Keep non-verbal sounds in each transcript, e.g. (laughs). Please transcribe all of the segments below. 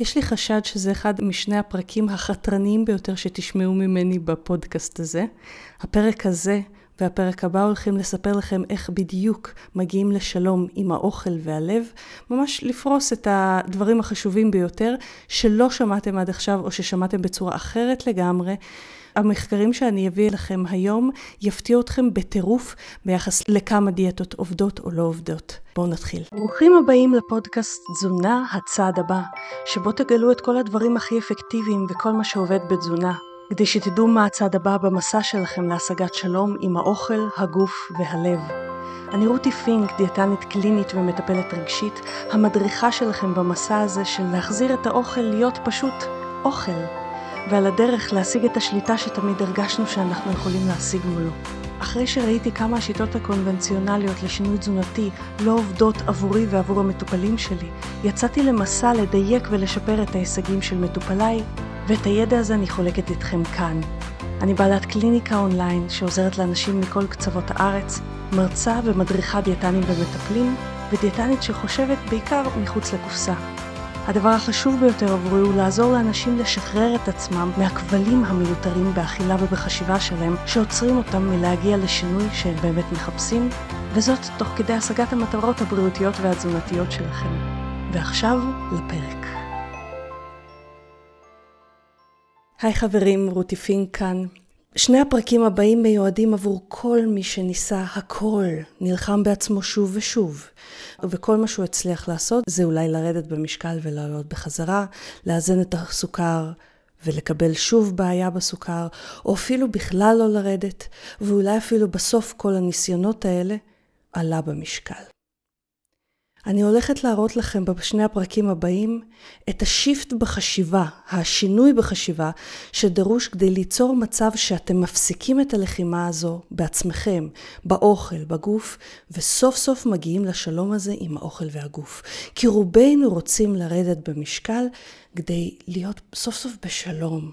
יש לי חשד שזה אחד משני הפרקים החתרניים ביותר שתשמעו ממני בפודקאסט הזה. הפרק הזה והפרק הבא הולכים לספר לכם איך בדיוק מגיעים לשלום עם האוכל והלב, ממש לפרוס את הדברים החשובים ביותר שלא שמעתם עד עכשיו או ששמעתם בצורה אחרת לגמרי. המחקרים שאני אביא לכם היום יפתיעו אתכם בטירוף ביחס לכמה דיאטות עובדות או לא עובדות. בואו נתחיל. ברוכים הבאים לפודקאסט תזונה הצעד הבא, שבו תגלו את כל הדברים הכי אפקטיביים וכל מה שעובד בתזונה. כדי שתדעו מה הצעד הבא במסע שלכם להשגת שלום עם האוכל, הגוף והלב. אני רותי פינק, דיאטנית קלינית ומטפלת רגשית, המדריכה שלכם במסע הזה של להחזיר את האוכל להיות פשוט אוכל, ועל הדרך להשיג את השליטה שתמיד הרגשנו שאנחנו יכולים להשיג מולו. אחרי שראיתי כמה השיטות הקונבנציונליות לשינוי תזונתי לא עובדות עבורי ועבור המטופלים שלי, יצאתי למסע לדייק ולשפר את ההישגים של מטופליי ואת הידע הזה אני חולקת איתכם כאן. אני בעלת קליניקה אונליין שעוזרת לאנשים מכל קצוות הארץ, מרצה ומדריכה דיאטנים ומטפלים, ודיאטנית שחושבת בעיקר מחוץ לקופסה. הדבר החשוב ביותר עבורי הוא לעזור לאנשים לשחרר את עצמם מהכבלים המיותרים באכילה ובחשיבה שלהם, שעוצרים אותם מלהגיע לשינוי שהם באמת מחפשים, וזאת תוך כדי השגת המטרות הבריאותיות והתזונתיות שלכם. ועכשיו לפרק. היי חברים, רותי פינק כאן. שני הפרקים הבאים מיועדים עבור כל מי שניסה הכל, נלחם בעצמו שוב ושוב. וכל מה שהוא הצליח לעשות זה אולי לרדת במשקל ולעלות בחזרה, לאזן את הסוכר ולקבל שוב בעיה בסוכר, או אפילו בכלל לא לרדת, ואולי אפילו בסוף כל הניסיונות האלה עלה במשקל. אני הולכת להראות לכם בשני הפרקים הבאים את השיפט בחשיבה, השינוי בחשיבה, שדרוש כדי ליצור מצב שאתם מפסיקים את הלחימה הזו בעצמכם, באוכל, בגוף, וסוף סוף מגיעים לשלום הזה עם האוכל והגוף. כי רובנו רוצים לרדת במשקל כדי להיות סוף סוף בשלום.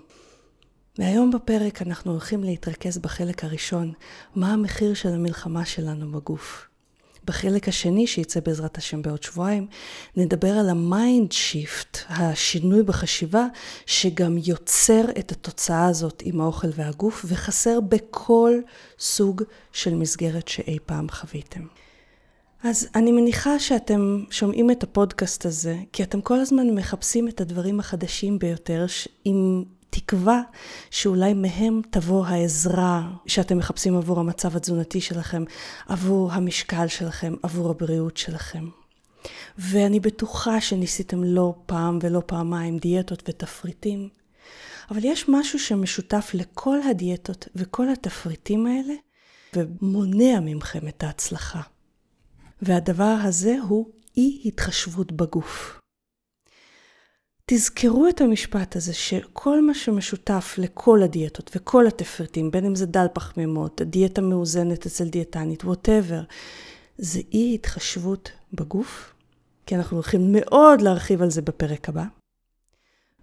והיום בפרק אנחנו הולכים להתרכז בחלק הראשון, מה המחיר של המלחמה שלנו בגוף. בחלק השני, שיצא בעזרת השם בעוד שבועיים, נדבר על ה mind shift, השינוי בחשיבה, שגם יוצר את התוצאה הזאת עם האוכל והגוף, וחסר בכל סוג של מסגרת שאי פעם חוויתם. אז אני מניחה שאתם שומעים את הפודקאסט הזה, כי אתם כל הזמן מחפשים את הדברים החדשים ביותר, עם תקווה שאולי מהם תבוא העזרה שאתם מחפשים עבור המצב התזונתי שלכם, עבור המשקל שלכם, עבור הבריאות שלכם. ואני בטוחה שניסיתם לא פעם ולא פעמיים דיאטות ותפריטים, אבל יש משהו שמשותף לכל הדיאטות וכל התפריטים האלה, ומונע ממכם את ההצלחה. והדבר הזה הוא אי התחשבות בגוף. תזכרו את המשפט הזה שכל מה שמשותף לכל הדיאטות וכל התפריטים, בין אם זה דל פחמימות, דיאטה מאוזנת אצל דיאטנית, ווטאבר, זה אי התחשבות בגוף, כי אנחנו הולכים מאוד להרחיב על זה בפרק הבא.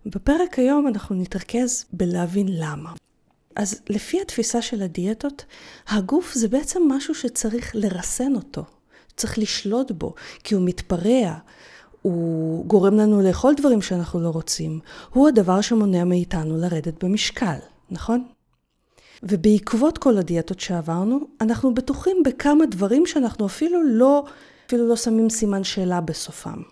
בפרק היום אנחנו נתרכז בלהבין למה. אז לפי התפיסה של הדיאטות, הגוף זה בעצם משהו שצריך לרסן אותו, צריך לשלוט בו, כי הוא מתפרע. הוא גורם לנו לאכול דברים שאנחנו לא רוצים, הוא הדבר שמונע מאיתנו לרדת במשקל, נכון? ובעקבות כל הדיאטות שעברנו, אנחנו בטוחים בכמה דברים שאנחנו אפילו לא, אפילו לא שמים סימן שאלה בסופם.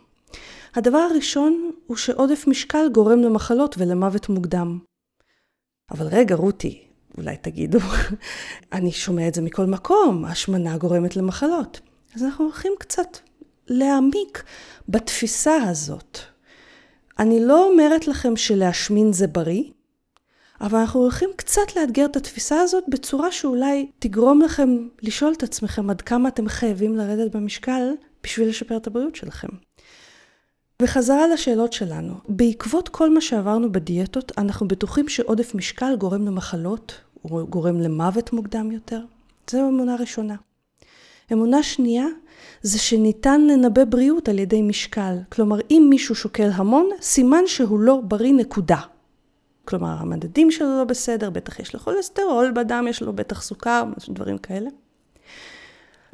הדבר הראשון הוא שעודף משקל גורם למחלות ולמוות מוקדם. אבל רגע, רותי, אולי תגידו, (laughs) אני שומע את זה מכל מקום, השמנה גורמת למחלות. אז אנחנו הולכים קצת להעמיק בתפיסה הזאת. אני לא אומרת לכם שלהשמין זה בריא, אבל אנחנו הולכים קצת לאתגר את התפיסה הזאת בצורה שאולי תגרום לכם לשאול את עצמכם עד כמה אתם חייבים לרדת במשקל בשביל לשפר את הבריאות שלכם. וחזרה לשאלות שלנו, בעקבות כל מה שעברנו בדיאטות, אנחנו בטוחים שעודף משקל גורם למחלות, הוא גורם למוות מוקדם יותר. זו אמונה ראשונה. אמונה שנייה זה שניתן לנבא בריאות על ידי משקל. כלומר, אם מישהו שוקל המון, סימן שהוא לא בריא נקודה. כלומר, המדדים שלו לא בסדר, בטח יש לו כולסטרול בדם, יש לו בטח סוכר, דברים כאלה.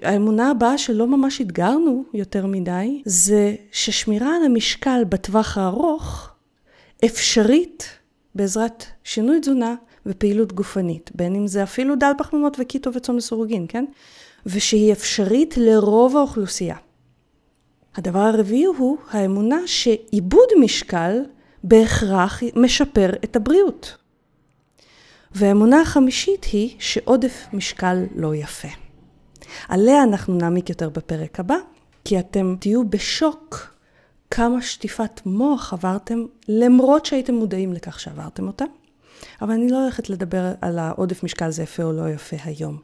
האמונה הבאה שלא ממש אתגרנו יותר מדי, זה ששמירה על המשקל בטווח הארוך אפשרית בעזרת שינוי תזונה ופעילות גופנית, בין אם זה אפילו דל פחמימות וקיטו וצום לסירוגין, כן? ושהיא אפשרית לרוב האוכלוסייה. הדבר הרביעי הוא האמונה שעיבוד משקל בהכרח משפר את הבריאות. והאמונה החמישית היא שעודף משקל לא יפה. עליה אנחנו נעמיק יותר בפרק הבא, כי אתם תהיו בשוק כמה שטיפת מוח עברתם, למרות שהייתם מודעים לכך שעברתם אותה. אבל אני לא הולכת לדבר על העודף משקל זה יפה או לא יפה היום.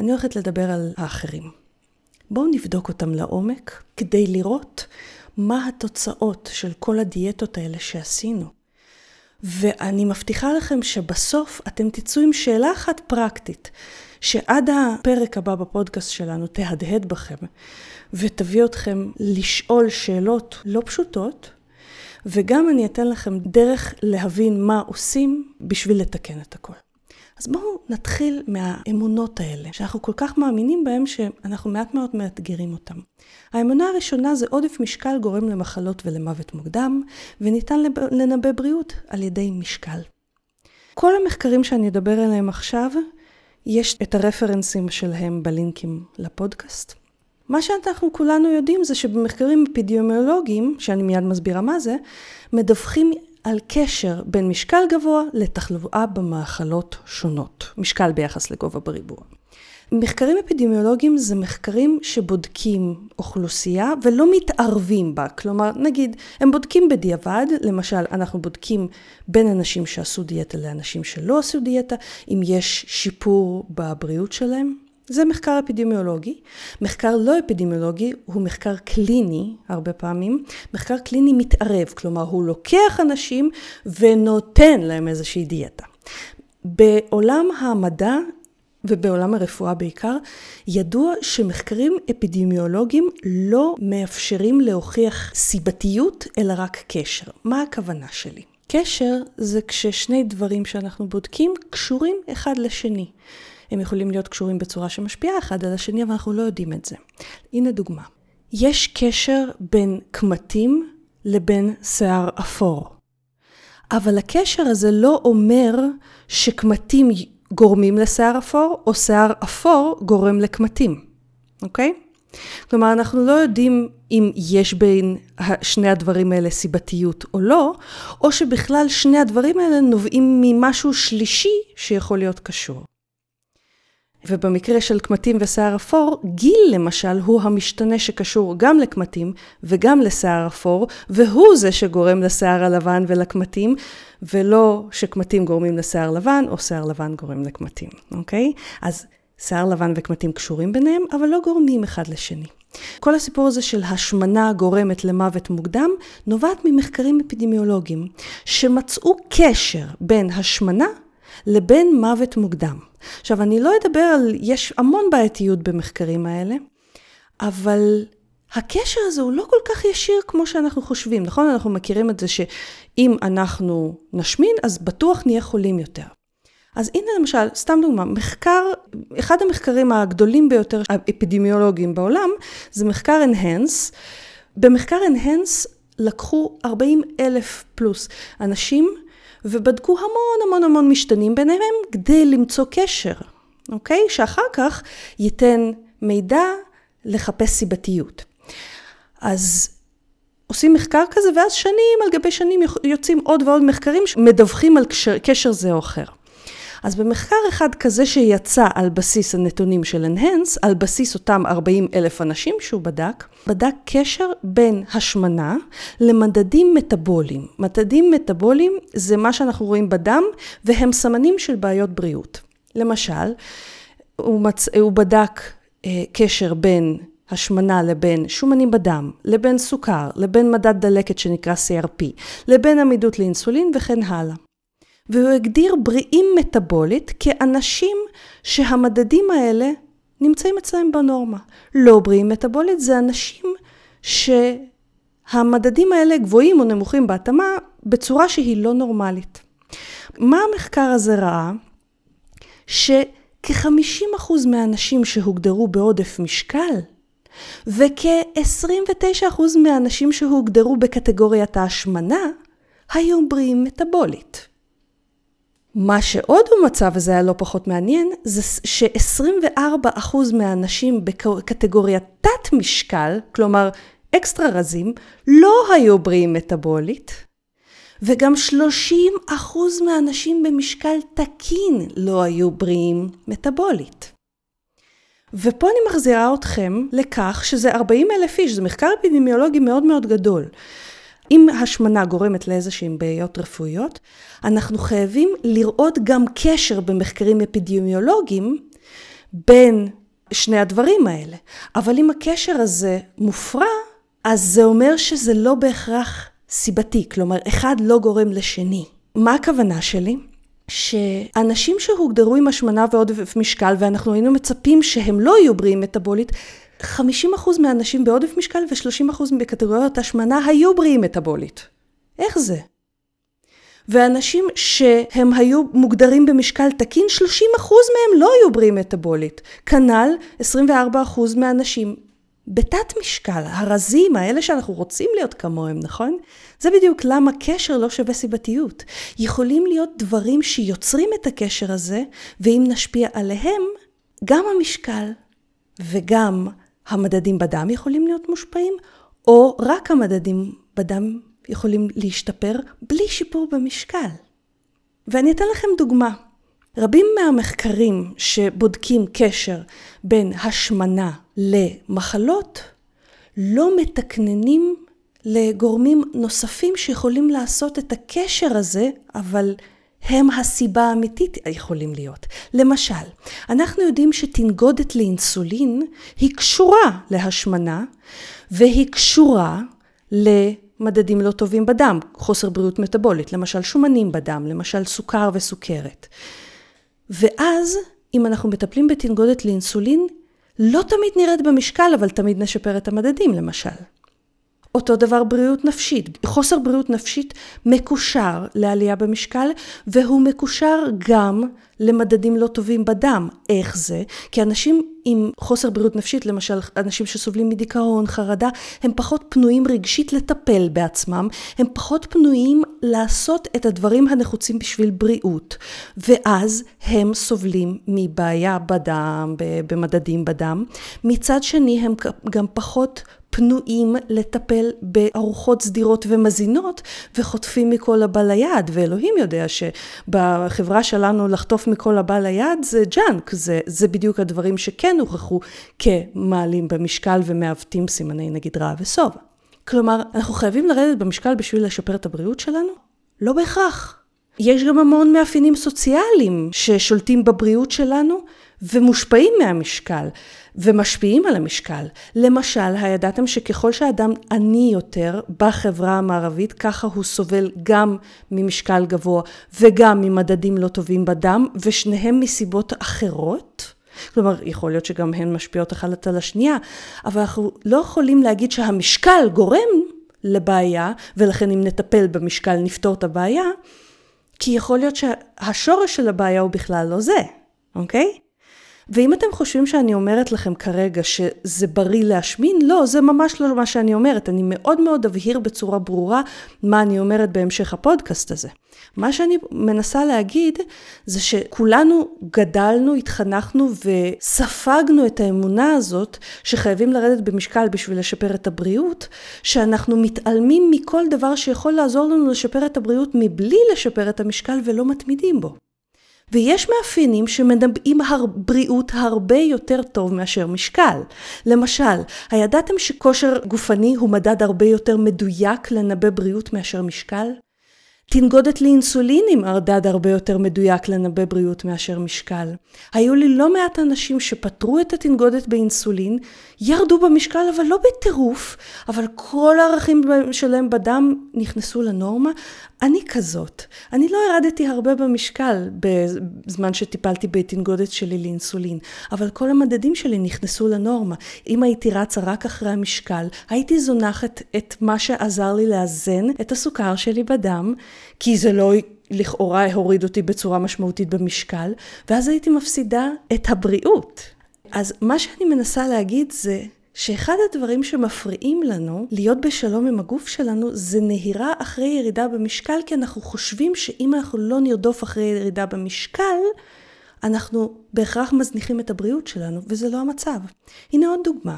אני הולכת לדבר על האחרים. בואו נבדוק אותם לעומק כדי לראות מה התוצאות של כל הדיאטות האלה שעשינו. ואני מבטיחה לכם שבסוף אתם תצאו עם שאלה אחת פרקטית, שעד הפרק הבא בפודקאסט שלנו תהדהד בכם, ותביא אתכם לשאול שאלות לא פשוטות, וגם אני אתן לכם דרך להבין מה עושים בשביל לתקן את הכל. אז בואו נתחיל מהאמונות האלה, שאנחנו כל כך מאמינים בהן שאנחנו מעט מאוד מאתגרים אותן. האמונה הראשונה זה עודף משקל גורם למחלות ולמוות מוקדם, וניתן לנבא בריאות על ידי משקל. כל המחקרים שאני אדבר עליהם עכשיו, יש את הרפרנסים שלהם בלינקים לפודקאסט. מה שאנחנו כולנו יודעים זה שבמחקרים אפידמיולוגיים, שאני מיד מסבירה מה זה, מדווחים על קשר בין משקל גבוה לתחלואה במאכלות שונות, משקל ביחס לגובה בריבוע. מחקרים אפידמיולוגיים זה מחקרים שבודקים אוכלוסייה ולא מתערבים בה. כלומר, נגיד, הם בודקים בדיעבד, למשל, אנחנו בודקים בין אנשים שעשו דיאטה לאנשים שלא עשו דיאטה, אם יש שיפור בבריאות שלהם. זה מחקר אפידמיולוגי. מחקר לא אפידמיולוגי הוא מחקר קליני, הרבה פעמים. מחקר קליני מתערב, כלומר הוא לוקח אנשים ונותן להם איזושהי דיאטה. בעולם המדע ובעולם הרפואה בעיקר, ידוע שמחקרים אפידמיולוגיים לא מאפשרים להוכיח סיבתיות, אלא רק קשר. מה הכוונה שלי? קשר זה כששני דברים שאנחנו בודקים קשורים אחד לשני. הם יכולים להיות קשורים בצורה שמשפיעה אחד על השני, אבל אנחנו לא יודעים את זה. הנה דוגמה. יש קשר בין קמטים לבין שיער אפור. אבל הקשר הזה לא אומר שקמטים גורמים לשיער אפור, או שיער אפור גורם לקמטים, אוקיי? כלומר, אנחנו לא יודעים אם יש בין שני הדברים האלה סיבתיות או לא, או שבכלל שני הדברים האלה נובעים ממשהו שלישי שיכול להיות קשור. ובמקרה של קמטים ושיער אפור, גיל למשל הוא המשתנה שקשור גם לקמטים וגם לשיער אפור, והוא זה שגורם לשיער הלבן ולקמטים, ולא שקמטים גורמים לשיער לבן, או שיער לבן גורם לקמטים, אוקיי? אז שיער לבן וקמטים קשורים ביניהם, אבל לא גורמים אחד לשני. כל הסיפור הזה של השמנה גורמת למוות מוקדם, נובעת ממחקרים אפידמיולוגיים, שמצאו קשר בין השמנה לבין מוות מוקדם. עכשיו, אני לא אדבר על, יש המון בעייתיות במחקרים האלה, אבל הקשר הזה הוא לא כל כך ישיר כמו שאנחנו חושבים, נכון? אנחנו מכירים את זה שאם אנחנו נשמין, אז בטוח נהיה חולים יותר. אז הנה למשל, סתם דוגמה, מחקר, אחד המחקרים הגדולים ביותר האפידמיולוגיים בעולם, זה מחקר Enhance. במחקר Enhance לקחו 40 אלף פלוס אנשים ובדקו המון המון המון משתנים ביניהם כדי למצוא קשר, אוקיי? שאחר כך ייתן מידע לחפש סיבתיות. אז עושים מחקר כזה, ואז שנים על גבי שנים יוצאים עוד ועוד מחקרים שמדווחים על קשר, קשר זה או אחר. אז במחקר אחד כזה שיצא על בסיס הנתונים של Enhance, על בסיס אותם 40 אלף אנשים שהוא בדק, בדק קשר בין השמנה למדדים מטאבוליים. מדדים מטאבוליים זה מה שאנחנו רואים בדם, והם סמנים של בעיות בריאות. למשל, הוא, מצ... הוא בדק אה, קשר בין השמנה לבין שומנים בדם, לבין סוכר, לבין מדד דלקת שנקרא CRP, לבין עמידות לאינסולין וכן הלאה. והוא הגדיר בריאים מטאבולית כאנשים שהמדדים האלה נמצאים אצלם בנורמה. לא בריאים מטאבולית זה אנשים שהמדדים האלה גבוהים או נמוכים בהתאמה בצורה שהיא לא נורמלית. מה המחקר הזה ראה? שכ-50% מהאנשים שהוגדרו בעודף משקל וכ-29% מהאנשים שהוגדרו בקטגוריית ההשמנה היו בריאים מטבולית. מה שעוד הוא מצא, וזה היה לא פחות מעניין, זה ש-24% מהאנשים בקטגוריית תת משקל, כלומר אקסטרה רזים, לא היו בריאים מטבולית, וגם 30% מהאנשים במשקל תקין לא היו בריאים מטבולית. ופה אני מחזירה אתכם לכך שזה 40 אלף איש, זה מחקר אפידמיולוגי מאוד מאוד גדול. אם השמנה גורמת לאיזשהן בעיות רפואיות, אנחנו חייבים לראות גם קשר במחקרים אפידמיולוגיים בין שני הדברים האלה. אבל אם הקשר הזה מופרע, אז זה אומר שזה לא בהכרח סיבתי, כלומר אחד לא גורם לשני. מה הכוונה שלי? שאנשים שהוגדרו עם השמנה ועודף משקל, ואנחנו היינו מצפים שהם לא יהיו בריאים מטבולית, 50% מהאנשים בעודף משקל ו-30% בקטגוריות השמנה היו בריאים מטבולית. איך זה? ואנשים שהם היו מוגדרים במשקל תקין, 30% מהם לא היו בריאים מטבולית. כנ"ל 24% מהאנשים בתת משקל, הרזים, האלה שאנחנו רוצים להיות כמוהם, נכון? זה בדיוק למה קשר לא שווה סיבתיות. יכולים להיות דברים שיוצרים את הקשר הזה, ואם נשפיע עליהם, גם המשקל וגם המדדים בדם יכולים להיות מושפעים, או רק המדדים בדם יכולים להשתפר בלי שיפור במשקל. ואני אתן לכם דוגמה. רבים מהמחקרים שבודקים קשר בין השמנה למחלות לא מתקננים לגורמים נוספים שיכולים לעשות את הקשר הזה, אבל הם הסיבה האמיתית יכולים להיות. למשל, אנחנו יודעים שתנגודת לאינסולין היא קשורה להשמנה והיא קשורה למדדים לא טובים בדם, חוסר בריאות מטבולית, למשל שומנים בדם, למשל סוכר וסוכרת. ואז, אם אנחנו מטפלים בתנגודת לאינסולין, לא תמיד נרד במשקל, אבל תמיד נשפר את המדדים, למשל. אותו דבר בריאות נפשית. חוסר בריאות נפשית מקושר לעלייה במשקל, והוא מקושר גם למדדים לא טובים בדם. איך זה? כי אנשים עם חוסר בריאות נפשית, למשל אנשים שסובלים מדיכאון, חרדה, הם פחות פנויים רגשית לטפל בעצמם, הם פחות פנויים לעשות את הדברים הנחוצים בשביל בריאות, ואז הם סובלים מבעיה בדם, במדדים בדם. מצד שני, הם גם פחות פנויים לטפל בארוחות סדירות ומזינות וחוטפים מכל הבא ליד, ואלוהים יודע שבחברה שלנו לחטוף מכל הבא ליד זה ג'אנק, זה, זה בדיוק הדברים שכן הוכחו כמעלים במשקל ומעוותים סימני נגיד רע ושובע. כלומר, אנחנו חייבים לרדת במשקל בשביל לשפר את הבריאות שלנו? לא בהכרח. יש גם המון מאפיינים סוציאליים ששולטים בבריאות שלנו ומושפעים מהמשקל. ומשפיעים על המשקל. למשל, הידעתם שככל שאדם עני יותר בחברה המערבית, ככה הוא סובל גם ממשקל גבוה וגם ממדדים לא טובים בדם, ושניהם מסיבות אחרות? כלומר, יכול להיות שגם הן משפיעות אחת על השנייה, אבל אנחנו לא יכולים להגיד שהמשקל גורם לבעיה, ולכן אם נטפל במשקל נפתור את הבעיה, כי יכול להיות שהשורש של הבעיה הוא בכלל לא זה, אוקיי? ואם אתם חושבים שאני אומרת לכם כרגע שזה בריא להשמין, לא, זה ממש לא מה שאני אומרת. אני מאוד מאוד אבהיר בצורה ברורה מה אני אומרת בהמשך הפודקאסט הזה. מה שאני מנסה להגיד זה שכולנו גדלנו, התחנכנו וספגנו את האמונה הזאת שחייבים לרדת במשקל בשביל לשפר את הבריאות, שאנחנו מתעלמים מכל דבר שיכול לעזור לנו לשפר את הבריאות מבלי לשפר את המשקל ולא מתמידים בו. ויש מאפיינים שמנבאים הר... בריאות הרבה יותר טוב מאשר משקל. למשל, הידעתם שכושר גופני הוא מדד הרבה יותר מדויק לנבא בריאות מאשר משקל? תנגודת לאינסולינים מדד הרבה יותר מדויק לנבא בריאות מאשר משקל. היו לי לא מעט אנשים שפתרו את התנגודת באינסולין, ירדו במשקל אבל לא בטירוף, אבל כל הערכים שלהם בדם נכנסו לנורמה. אני כזאת. אני לא ירדתי הרבה במשקל בזמן שטיפלתי בתנגודת שלי לאינסולין, אבל כל המדדים שלי נכנסו לנורמה. אם הייתי רצה רק אחרי המשקל, הייתי זונחת את מה שעזר לי לאזן את הסוכר שלי בדם, כי זה לא לכאורה הוריד אותי בצורה משמעותית במשקל, ואז הייתי מפסידה את הבריאות. אז מה שאני מנסה להגיד זה שאחד הדברים שמפריעים לנו להיות בשלום עם הגוף שלנו זה נהירה אחרי ירידה במשקל, כי אנחנו חושבים שאם אנחנו לא נרדוף אחרי ירידה במשקל, אנחנו בהכרח מזניחים את הבריאות שלנו, וזה לא המצב. הנה עוד דוגמה.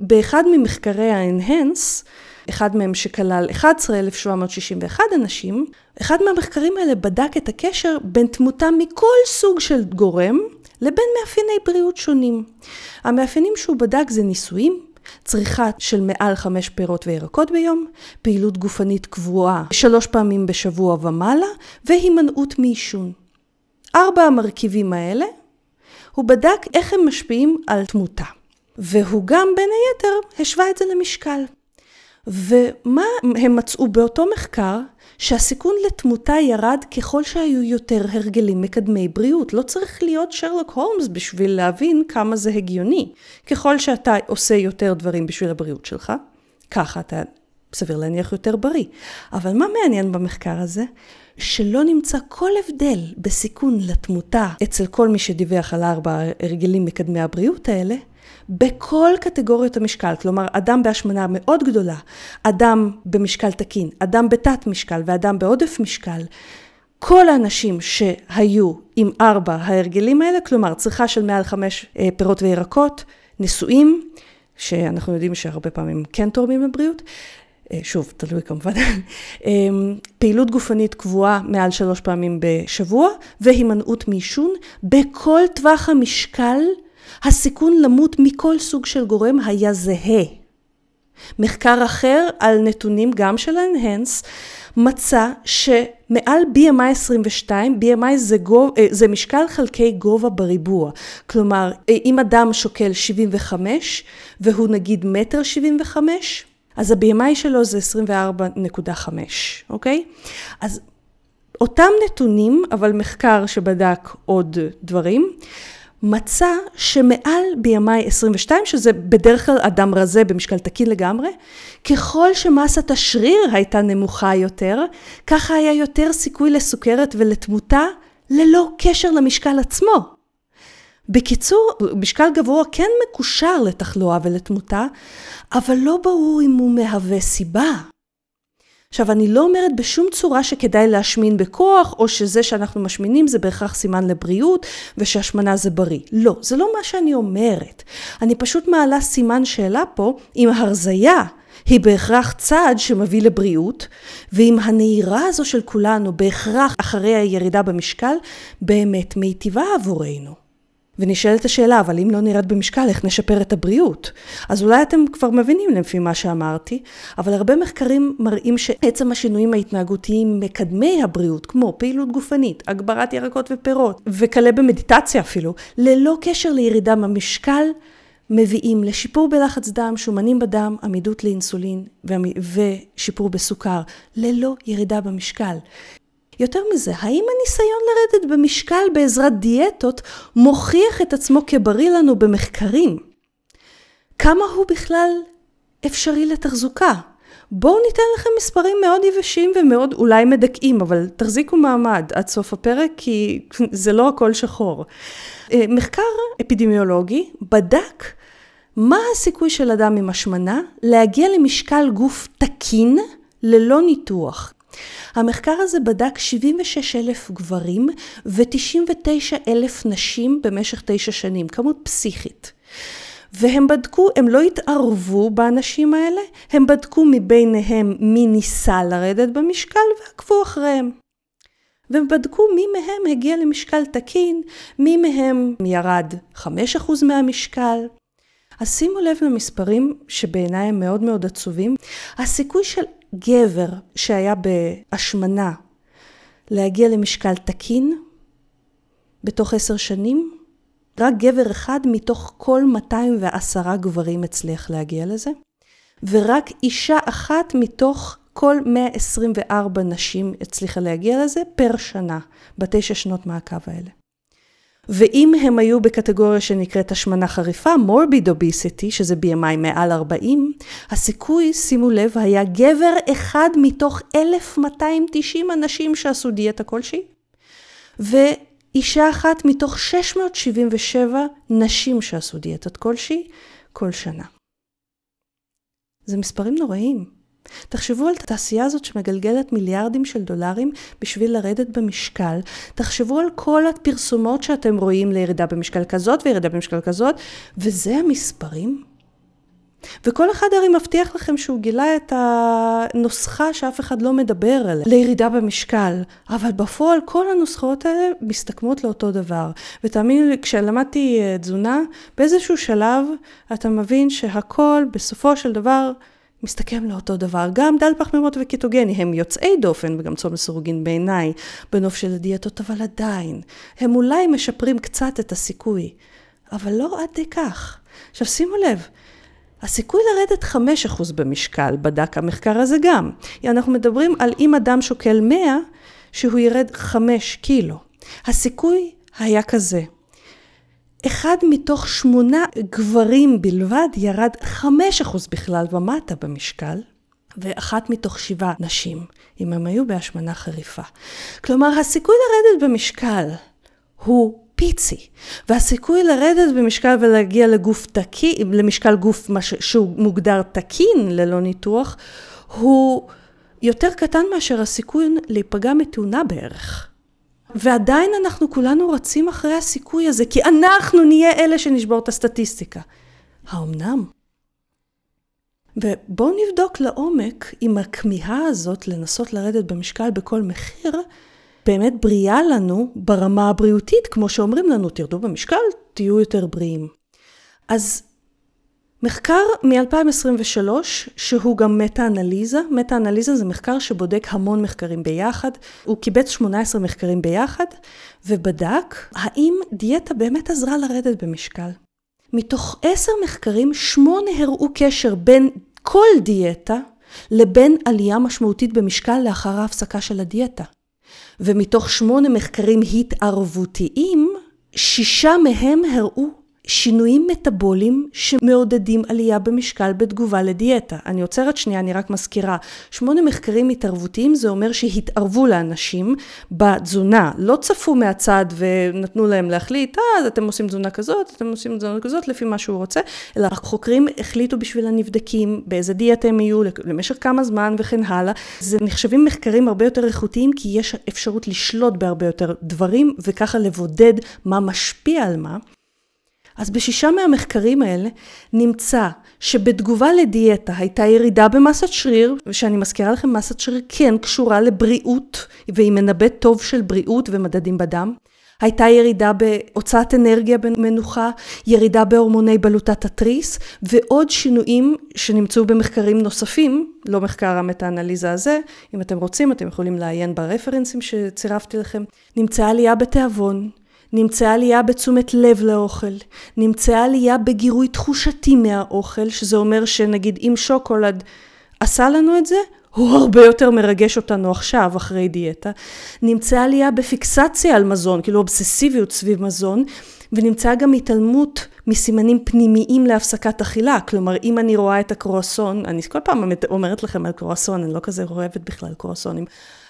באחד ממחקרי ה-Enhance, אחד מהם שכלל 11,761 אנשים, אחד מהמחקרים האלה בדק את הקשר בין תמותה מכל סוג של גורם לבין מאפייני בריאות שונים. המאפיינים שהוא בדק זה ניסויים, צריכה של מעל חמש פירות וירקות ביום, פעילות גופנית קבועה שלוש פעמים בשבוע ומעלה, והימנעות מעישון. ארבע המרכיבים האלה, הוא בדק איך הם משפיעים על תמותה. והוא גם בין היתר השווה את זה למשקל. ומה הם מצאו באותו מחקר? שהסיכון לתמותה ירד ככל שהיו יותר הרגלים מקדמי בריאות. לא צריך להיות שרלוק הולמס בשביל להבין כמה זה הגיוני. ככל שאתה עושה יותר דברים בשביל הבריאות שלך, ככה אתה סביר להניח יותר בריא. אבל מה מעניין במחקר הזה? שלא נמצא כל הבדל בסיכון לתמותה אצל כל מי שדיווח על ארבע הרגלים מקדמי הבריאות האלה, בכל קטגוריות המשקל, כלומר אדם בהשמנה מאוד גדולה, אדם במשקל תקין, אדם בתת משקל ואדם בעודף משקל, כל האנשים שהיו עם ארבע ההרגלים האלה, כלומר צריכה של מעל חמש אה, פירות וירקות, נשואים, שאנחנו יודעים שהרבה פעמים כן תורמים לבריאות, אה, שוב, תלוי כמובן, (laughs) אמ, פעילות גופנית קבועה מעל שלוש פעמים בשבוע והימנעות מעישון בכל טווח המשקל הסיכון למות מכל סוג של גורם היה זהה. מחקר אחר על נתונים גם של ה-Enhance מצא שמעל BMI 22, BMI זה, גוב, אה, זה משקל חלקי גובה בריבוע. כלומר, אה, אם אדם שוקל 75 והוא נגיד מטר 75, אז ה-BMI שלו זה 24.5, אוקיי? אז אותם נתונים, אבל מחקר שבדק עוד דברים, מצא שמעל BMI 22, שזה בדרך כלל אדם רזה במשקל תקין לגמרי, ככל שמסת השריר הייתה נמוכה יותר, ככה היה יותר סיכוי לסוכרת ולתמותה ללא קשר למשקל עצמו. בקיצור, משקל גבוה כן מקושר לתחלואה ולתמותה, אבל לא ברור אם הוא מהווה סיבה. עכשיו, אני לא אומרת בשום צורה שכדאי להשמין בכוח, או שזה שאנחנו משמינים זה בהכרח סימן לבריאות, ושהשמנה זה בריא. לא, זה לא מה שאני אומרת. אני פשוט מעלה סימן שאלה פה, אם הרזייה היא בהכרח צעד שמביא לבריאות, ואם הנהירה הזו של כולנו בהכרח אחרי הירידה במשקל, באמת מיטיבה עבורנו. ונשאלת השאלה, אבל אם לא נרד במשקל, איך נשפר את הבריאות? אז אולי אתם כבר מבינים לפי מה שאמרתי, אבל הרבה מחקרים מראים שעצם השינויים ההתנהגותיים מקדמי הבריאות, כמו פעילות גופנית, הגברת ירקות ופירות, וכלה במדיטציה אפילו, ללא קשר לירידה במשקל, מביאים לשיפור בלחץ דם, שומנים בדם, עמידות לאינסולין ושיפור בסוכר, ללא ירידה במשקל. יותר מזה, האם הניסיון לרדת במשקל בעזרת דיאטות מוכיח את עצמו כבריא לנו במחקרים? כמה הוא בכלל אפשרי לתחזוקה? בואו ניתן לכם מספרים מאוד יבשים ומאוד אולי מדכאים, אבל תחזיקו מעמד עד סוף הפרק כי (laughs) זה לא הכל שחור. אה, מחקר אפידמיולוגי בדק מה הסיכוי של אדם עם השמנה להגיע למשקל גוף תקין ללא ניתוח. המחקר הזה בדק 76 אלף גברים ו-99 אלף נשים במשך תשע שנים, כמות פסיכית. והם בדקו, הם לא התערבו באנשים האלה, הם בדקו מביניהם מי ניסה לרדת במשקל ועקבו אחריהם. והם בדקו מי מהם הגיע למשקל תקין, מי מהם ירד 5% מהמשקל. אז שימו לב למספרים שבעיניי הם מאוד מאוד עצובים. הסיכוי של גבר שהיה בהשמנה להגיע למשקל תקין בתוך עשר שנים, רק גבר אחד מתוך כל 210 גברים הצליח להגיע לזה, ורק אישה אחת מתוך כל 124 נשים הצליחה להגיע לזה פר שנה, בתשע שנות מעקב האלה. ואם הם היו בקטגוריה שנקראת השמנה חריפה, morbid obesity, שזה BMI מעל 40, הסיכוי, שימו לב, היה גבר אחד מתוך 1,290 אנשים שעשו דיאטה כלשהי, ואישה אחת מתוך 677 נשים שעשו דיאטות כלשהי כל שנה. זה מספרים נוראים. תחשבו על התעשייה הזאת שמגלגלת מיליארדים של דולרים בשביל לרדת במשקל. תחשבו על כל הפרסומות שאתם רואים לירידה במשקל כזאת וירידה במשקל כזאת, וזה המספרים. וכל אחד הרי מבטיח לכם שהוא גילה את הנוסחה שאף אחד לא מדבר עליה, לירידה במשקל. אבל בפועל כל הנוסחאות האלה מסתכמות לאותו דבר. ותאמינו לי, כשלמדתי אה, תזונה, באיזשהו שלב אתה מבין שהכל בסופו של דבר מסתכם לאותו דבר. גם דל פחמימות וקיטוגני הם יוצאי דופן וגם צום לסירוגין בעיניי בנוף של הדיאטות, אבל עדיין, הם אולי משפרים קצת את הסיכוי, אבל לא עד כדי כך. עכשיו שימו לב, הסיכוי לרדת 5% במשקל, בדק המחקר הזה גם. אנחנו מדברים על אם אדם שוקל 100, שהוא ירד 5 קילו. הסיכוי היה כזה. אחד מתוך שמונה גברים בלבד ירד 5% בכלל ומטה במשקל, ואחת מתוך שבעה נשים, אם הם היו בהשמנה חריפה. כלומר, הסיכוי לרדת במשקל הוא פיצי, והסיכוי לרדת במשקל ולהגיע לגוף תקין, למשקל גוף שהוא מוגדר תקין ללא ניתוח, הוא יותר קטן מאשר הסיכוי להיפגע מתאונה בערך. ועדיין אנחנו כולנו רצים אחרי הסיכוי הזה, כי אנחנו נהיה אלה שנשבור את הסטטיסטיקה. האמנם? ובואו נבדוק לעומק אם הכמיהה הזאת לנסות לרדת במשקל בכל מחיר, באמת בריאה לנו ברמה הבריאותית, כמו שאומרים לנו, תרדו במשקל, תהיו יותר בריאים. אז מחקר מ-2023, שהוא גם מטה-אנליזה, מטה-אנליזה זה מחקר שבודק המון מחקרים ביחד, הוא קיבץ 18 מחקרים ביחד, ובדק האם דיאטה באמת עזרה לרדת במשקל. מתוך 10 מחקרים, 8 הראו קשר בין כל דיאטה לבין עלייה משמעותית במשקל לאחר ההפסקה של הדיאטה. ומתוך 8 מחקרים התערבותיים, שישה מהם הראו שינויים מטאבוליים שמעודדים עלייה במשקל בתגובה לדיאטה. אני עוצרת שנייה, אני רק מזכירה. שמונה מחקרים התערבותיים זה אומר שהתערבו לאנשים בתזונה. לא צפו מהצד ונתנו להם להחליט, אה, אז אתם עושים תזונה כזאת, אתם עושים תזונה כזאת, לפי מה שהוא רוצה, אלא החוקרים החליטו בשביל הנבדקים באיזה דיאטה הם יהיו, למשך כמה זמן וכן הלאה. זה נחשבים מחקרים הרבה יותר איכותיים, כי יש אפשרות לשלוט בהרבה יותר דברים, וככה לבודד מה משפיע על מה. אז בשישה מהמחקרים האלה נמצא שבתגובה לדיאטה הייתה ירידה במסת שריר, ושאני מזכירה לכם, מסת שריר כן קשורה לבריאות, והיא מנבאת טוב של בריאות ומדדים בדם. הייתה ירידה בהוצאת אנרגיה במנוחה, ירידה בהורמוני בלוטת התריס, ועוד שינויים שנמצאו במחקרים נוספים, לא מחקר המטה-אנליזה הזה, אם אתם רוצים אתם יכולים לעיין ברפרנסים שצירפתי לכם. נמצאה עלייה בתיאבון, נמצאה עלייה בתשומת לב לאוכל, נמצאה עלייה בגירוי תחושתי מהאוכל, שזה אומר שנגיד אם שוקולד עשה לנו את זה, הוא הרבה יותר מרגש אותנו עכשיו, אחרי דיאטה. נמצאה עלייה בפיקסציה על מזון, כאילו אובססיביות סביב מזון, ונמצאה גם התעלמות מסימנים פנימיים להפסקת אכילה. כלומר, אם אני רואה את הקרואסון, אני כל פעם אומרת לכם על קרואסון, אני לא כזה אוהבת בכלל קרואסונים.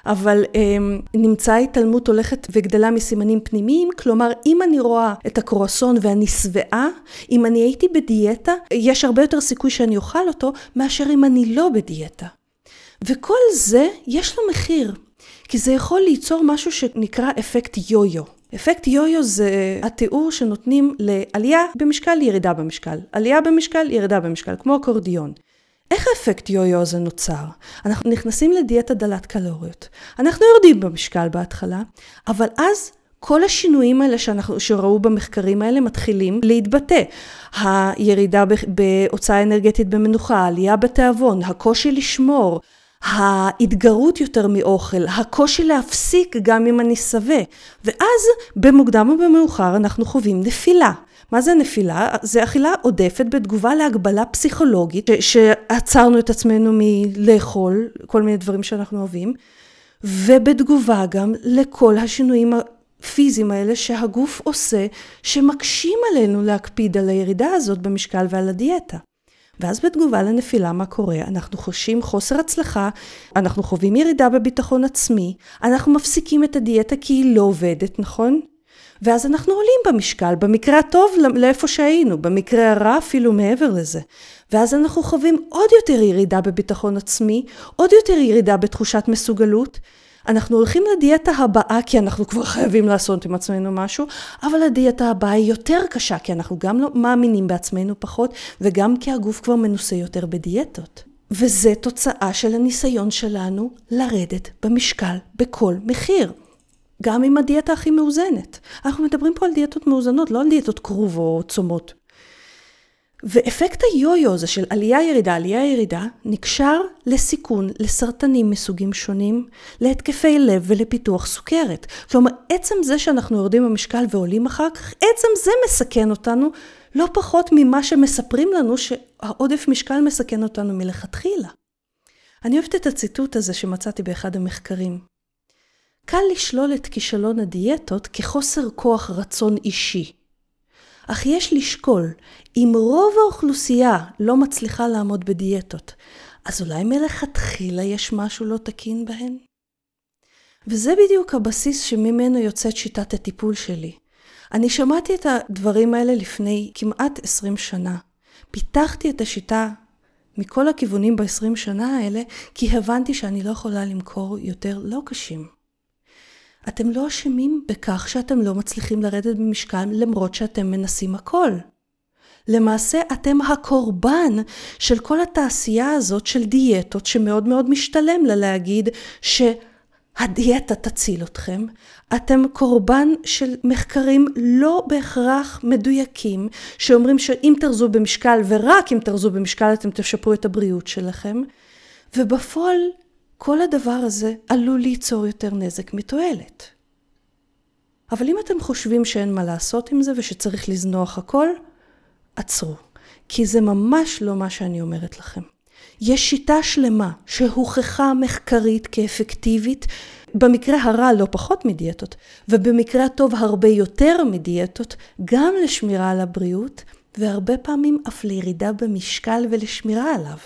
אבל um, נמצאה התעלמות הולכת וגדלה מסימנים פנימיים, כלומר אם אני רואה את הקרואסון ואני שבעה, אם אני הייתי בדיאטה, יש הרבה יותר סיכוי שאני אוכל אותו, מאשר אם אני לא בדיאטה. וכל זה יש לו מחיר, כי זה יכול ליצור משהו שנקרא אפקט יו-יו. אפקט יו-יו זה התיאור שנותנים לעלייה במשקל, ירידה במשקל. עלייה במשקל, ירידה במשקל, כמו אקורדיון. איך האפקט יו-יו הזה נוצר? אנחנו נכנסים לדיאטה דלת קלוריות. אנחנו יורדים במשקל בהתחלה, אבל אז כל השינויים האלה שאנחנו, שראו במחקרים האלה מתחילים להתבטא. הירידה בהוצאה אנרגטית במנוחה, העלייה בתיאבון, הקושי לשמור, ההתגרות יותר מאוכל, הקושי להפסיק גם אם אני שבע. ואז במוקדם או במאוחר אנחנו חווים נפילה. מה זה נפילה? זה אכילה עודפת בתגובה להגבלה פסיכולוגית, שעצרנו את עצמנו מלאכול כל מיני דברים שאנחנו אוהבים, ובתגובה גם לכל השינויים הפיזיים האלה שהגוף עושה, שמקשים עלינו להקפיד על הירידה הזאת במשקל ועל הדיאטה. ואז בתגובה לנפילה מה קורה? אנחנו חושים חוסר הצלחה, אנחנו חווים ירידה בביטחון עצמי, אנחנו מפסיקים את הדיאטה כי היא לא עובדת, נכון? ואז אנחנו עולים במשקל, במקרה הטוב לאיפה שהיינו, במקרה הרע אפילו מעבר לזה. ואז אנחנו חווים עוד יותר ירידה בביטחון עצמי, עוד יותר ירידה בתחושת מסוגלות. אנחנו הולכים לדיאטה הבאה כי אנחנו כבר חייבים לעשות עם עצמנו משהו, אבל הדיאטה הבאה היא יותר קשה כי אנחנו גם לא מאמינים בעצמנו פחות, וגם כי הגוף כבר מנוסה יותר בדיאטות. וזה תוצאה של הניסיון שלנו לרדת במשקל בכל מחיר. גם עם הדיאטה הכי מאוזנת. אנחנו מדברים פה על דיאטות מאוזנות, לא על דיאטות כרובו צומות. ואפקט היו-יו הזה של עלייה ירידה, עלייה ירידה, נקשר לסיכון לסרטנים מסוגים שונים, להתקפי לב ולפיתוח סוכרת. כלומר, עצם זה שאנחנו יורדים במשקל ועולים אחר כך, עצם זה מסכן אותנו לא פחות ממה שמספרים לנו שהעודף משקל מסכן אותנו מלכתחילה. אני אוהבת את הציטוט הזה שמצאתי באחד המחקרים. קל לשלול את כישלון הדיאטות כחוסר כוח רצון אישי. אך יש לשקול, אם רוב האוכלוסייה לא מצליחה לעמוד בדיאטות, אז אולי מלכתחילה יש משהו לא תקין בהן? וזה בדיוק הבסיס שממנו יוצאת שיטת הטיפול שלי. אני שמעתי את הדברים האלה לפני כמעט 20 שנה. פיתחתי את השיטה מכל הכיוונים ב-20 שנה האלה, כי הבנתי שאני לא יכולה למכור יותר לא קשים. אתם לא אשמים בכך שאתם לא מצליחים לרדת במשקל למרות שאתם מנסים הכל. למעשה אתם הקורבן של כל התעשייה הזאת של דיאטות שמאוד מאוד משתלם לה להגיד שהדיאטה תציל אתכם. אתם קורבן של מחקרים לא בהכרח מדויקים שאומרים שאם תרזו במשקל ורק אם תרזו במשקל אתם תשפרו את הבריאות שלכם. ובפועל כל הדבר הזה עלול ליצור יותר נזק מתועלת. אבל אם אתם חושבים שאין מה לעשות עם זה ושצריך לזנוח הכל, עצרו. כי זה ממש לא מה שאני אומרת לכם. יש שיטה שלמה שהוכחה מחקרית כאפקטיבית, במקרה הרע לא פחות מדיאטות, ובמקרה הטוב הרבה יותר מדיאטות, גם לשמירה על הבריאות, והרבה פעמים אף לירידה במשקל ולשמירה עליו.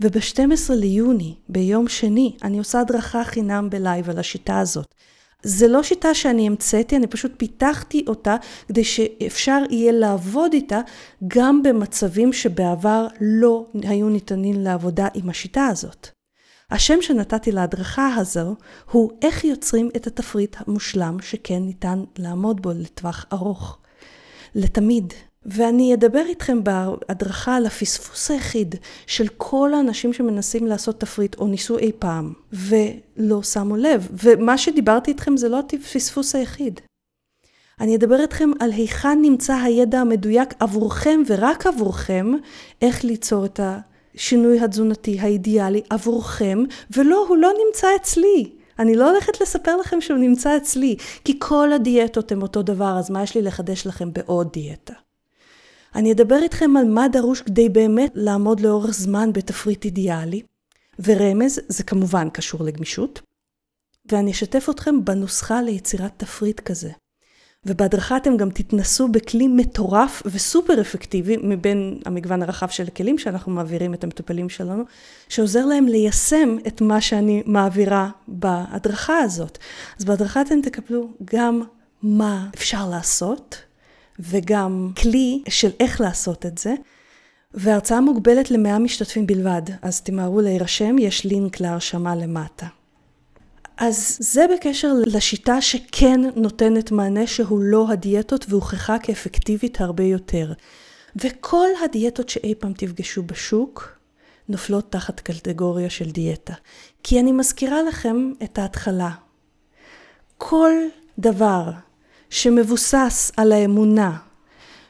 וב-12 ליוני, ביום שני, אני עושה הדרכה חינם בלייב על השיטה הזאת. זה לא שיטה שאני המצאתי, אני פשוט פיתחתי אותה כדי שאפשר יהיה לעבוד איתה גם במצבים שבעבר לא היו ניתנים לעבודה עם השיטה הזאת. השם שנתתי להדרכה הזו הוא איך יוצרים את התפריט המושלם שכן ניתן לעמוד בו לטווח ארוך. לתמיד. ואני אדבר איתכם בהדרכה על הפספוס היחיד של כל האנשים שמנסים לעשות תפריט או ניסו אי פעם ולא שמו לב. ומה שדיברתי איתכם זה לא הפספוס היחיד. אני אדבר איתכם על היכן נמצא הידע המדויק עבורכם ורק עבורכם, איך ליצור את השינוי התזונתי האידיאלי עבורכם, ולא, הוא לא נמצא אצלי. אני לא הולכת לספר לכם שהוא נמצא אצלי, כי כל הדיאטות הן אותו דבר, אז מה יש לי לחדש לכם בעוד דיאטה? אני אדבר איתכם על מה דרוש כדי באמת לעמוד לאורך זמן בתפריט אידיאלי, ורמז, זה כמובן קשור לגמישות, ואני אשתף אתכם בנוסחה ליצירת תפריט כזה. ובהדרכה אתם גם תתנסו בכלי מטורף וסופר אפקטיבי מבין המגוון הרחב של הכלים שאנחנו מעבירים את המטופלים שלנו, שעוזר להם ליישם את מה שאני מעבירה בהדרכה הזאת. אז בהדרכה אתם תקבלו גם מה אפשר לעשות, וגם כלי של איך לעשות את זה. והרצאה מוגבלת למאה משתתפים בלבד, אז תמהרו להירשם, יש לינק להרשמה למטה. אז זה בקשר לשיטה שכן נותנת מענה שהוא לא הדיאטות והוכחה כאפקטיבית הרבה יותר. וכל הדיאטות שאי פעם תפגשו בשוק נופלות תחת קטגוריה של דיאטה. כי אני מזכירה לכם את ההתחלה. כל דבר שמבוסס על האמונה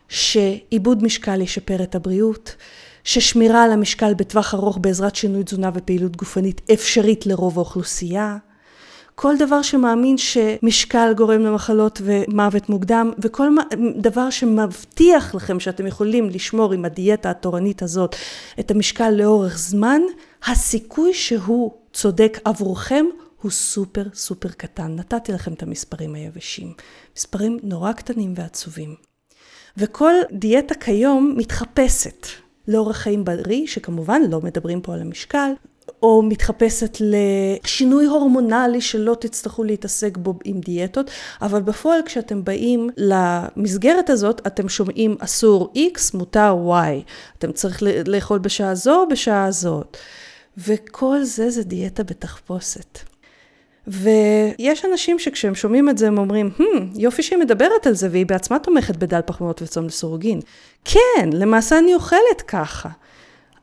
שעיבוד משקל ישפר את הבריאות, ששמירה על המשקל בטווח ארוך בעזרת שינוי תזונה ופעילות גופנית אפשרית לרוב האוכלוסייה, כל דבר שמאמין שמשקל גורם למחלות ומוות מוקדם, וכל דבר שמבטיח לכם שאתם יכולים לשמור עם הדיאטה התורנית הזאת את המשקל לאורך זמן, הסיכוי שהוא צודק עבורכם הוא סופר סופר קטן. נתתי לכם את המספרים היבשים. מספרים נורא קטנים ועצובים. וכל דיאטה כיום מתחפשת לאורח חיים בריא, שכמובן לא מדברים פה על המשקל, או מתחפשת לשינוי הורמונלי שלא תצטרכו להתעסק בו עם דיאטות, אבל בפועל כשאתם באים למסגרת הזאת, אתם שומעים אסור X, מותר Y. אתם צריך לאכול בשעה זו או בשעה הזאת. וכל זה זה דיאטה בתחפושת. ויש אנשים שכשהם שומעים את זה הם אומרים, hmm, יופי שהיא מדברת על זה והיא בעצמה תומכת בדל פחמימות וצום לסורוגין. כן, למעשה אני אוכלת ככה.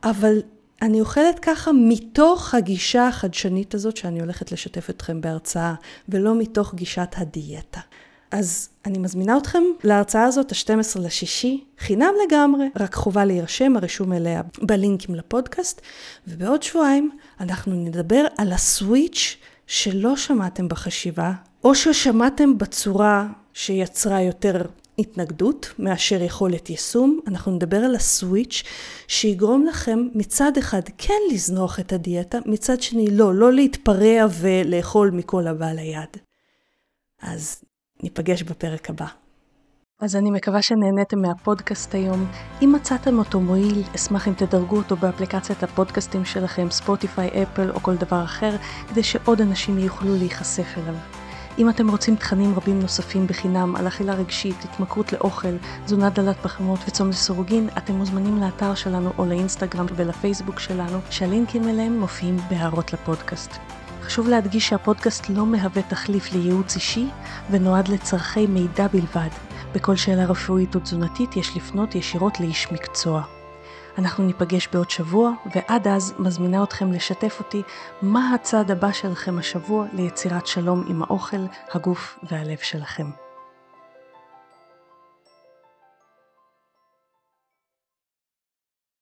אבל אני אוכלת ככה מתוך הגישה החדשנית הזאת שאני הולכת לשתף אתכם בהרצאה, ולא מתוך גישת הדיאטה. אז אני מזמינה אתכם להרצאה הזאת, ה-12 לשישי, חינם לגמרי, רק חובה להירשם, הרשום אליה בלינקים לפודקאסט, ובעוד שבועיים אנחנו נדבר על הסוויץ' שלא שמעתם בחשיבה, או ששמעתם בצורה שיצרה יותר התנגדות מאשר יכולת יישום. אנחנו נדבר על הסוויץ' שיגרום לכם מצד אחד כן לזנוח את הדיאטה, מצד שני לא, לא להתפרע ולאכול מכל הבא ליד. אז ניפגש בפרק הבא. אז אני מקווה שנהניתם מהפודקאסט היום. אם מצאתם אותו מועיל, אשמח אם תדרגו אותו באפליקציית הפודקאסטים שלכם, ספוטיפיי, אפל או כל דבר אחר, כדי שעוד אנשים יוכלו להיחשף אליו. אם אתם רוצים תכנים רבים נוספים בחינם על אכילה רגשית, התמכרות לאוכל, תזונה דלת פחמות וצום לסורוגין, אתם מוזמנים לאתר שלנו או לאינסטגרם ולפייסבוק שלנו, שהלינקים אליהם מופיעים בהערות לפודקאסט. חשוב להדגיש שהפודקאסט לא מהווה תחליף לייעוץ אישי ונועד לצורכי מידע בלבד. בכל שאלה רפואית או תזונתית יש לפנות ישירות לאיש מקצוע. אנחנו ניפגש בעוד שבוע, ועד אז מזמינה אתכם לשתף אותי מה הצעד הבא שלכם השבוע ליצירת שלום עם האוכל, הגוף והלב שלכם.